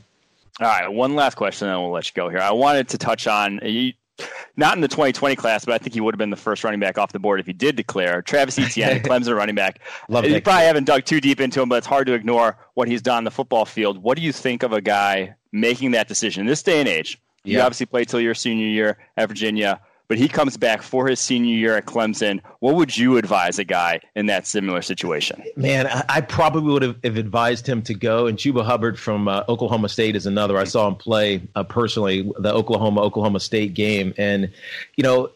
All right, one last question, then we'll let you go here. I wanted to touch on you, not in the 2020 class, but I think he would have been the first running back off the board if he did declare. Travis Etienne, Clemson running back. Love you probably haven't dug too deep into him, but it's hard to ignore what he's done on the football field. What do you think of a guy making that decision in this day and age? Yeah. You obviously played till your senior year at Virginia but he comes back for his senior year at Clemson. What would you advise a guy in that similar situation? Man, I, probably would have, advised him to go. And Chuba Hubbard from uh, Oklahoma State is another. I saw him play uh, personally the Oklahoma Oklahoma State game, and you know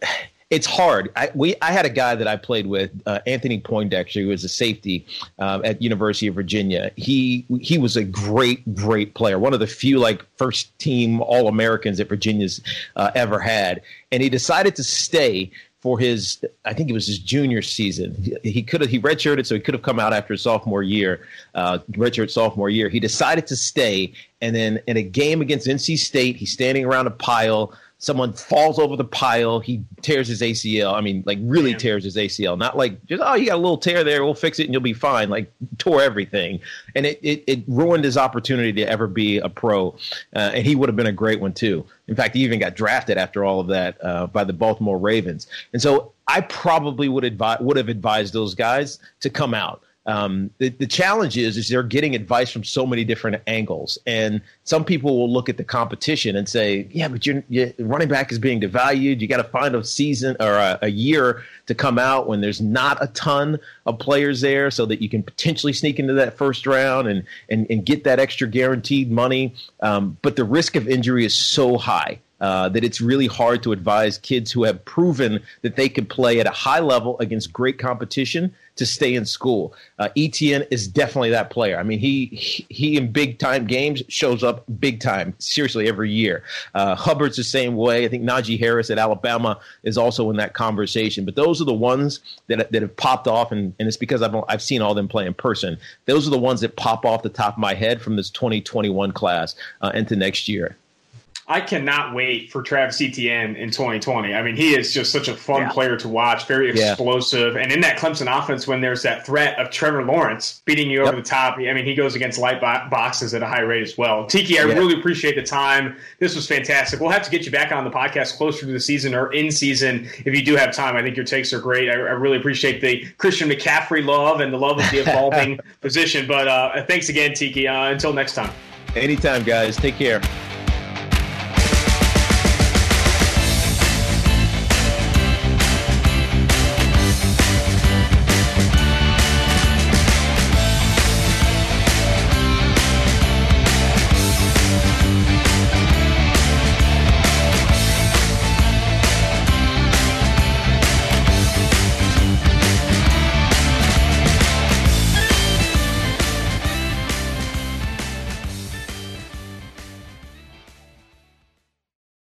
it's hard. I, we I had a guy that I played with, uh, Anthony Poindexter, who was a safety uh, at University of Virginia. He he was a great great player, one of the few like first team All Americans that Virginia's uh, ever had, and he decided to stay for his I think it was his junior season. He, he could have he redshirted, so he could have come out after his sophomore year, uh, redshirt sophomore year. He decided to stay, and then in a game against NC State, he's standing around a pile someone falls over the pile, he tears his ACL. I mean, like really Damn. tears his ACL. Not like just oh, you got a little tear there, we'll fix it and you'll be fine. Like tore everything, and it it, it ruined his opportunity to ever be a pro. Uh, and he would have been a great one too. In fact, he even got drafted after all of that uh, by the Baltimore Ravens. And so I probably would advise would have advised those guys to come out. Um, the, the challenge is is they're getting advice from so many different angles, and some people will look at the competition and say, "Yeah, but your running back is being devalued. You got to find a season or a, a, year to come out when there's not a ton of players there, so that you can potentially sneak into that first round and and, and get that extra guaranteed money." Um, but the risk of injury is so high uh, that it's really hard to advise kids who have proven that they can play at a high level against great competition to stay in school. Uh, Etienne is definitely that player. I mean, he he in big time games shows up big time, seriously every year. Uh, Hubbard's the same way. I think Najee Harris at Alabama is also in that conversation. But those are the ones that that have popped off, and, and it's because I've I've seen all them play in person. Those are the ones that pop off the top of my head from this 2021 class uh, into next year. I cannot wait for Travis Etienne in 2020. I mean, he is just such a fun yeah. player to watch, very explosive. Yeah. And in that Clemson offense, when there's that threat of Trevor Lawrence beating you over the top, I mean, he goes against light boxes at a high rate as well. Tiki, I yeah. really appreciate the time. This was fantastic. We'll have to get you back on the podcast closer to the season or in season if you do have time. I think your takes are great. I, I really appreciate the Christian McCaffrey love and the love of the evolving position. But uh, thanks again, Tiki. Uh, until next time. Anytime, guys. Take care.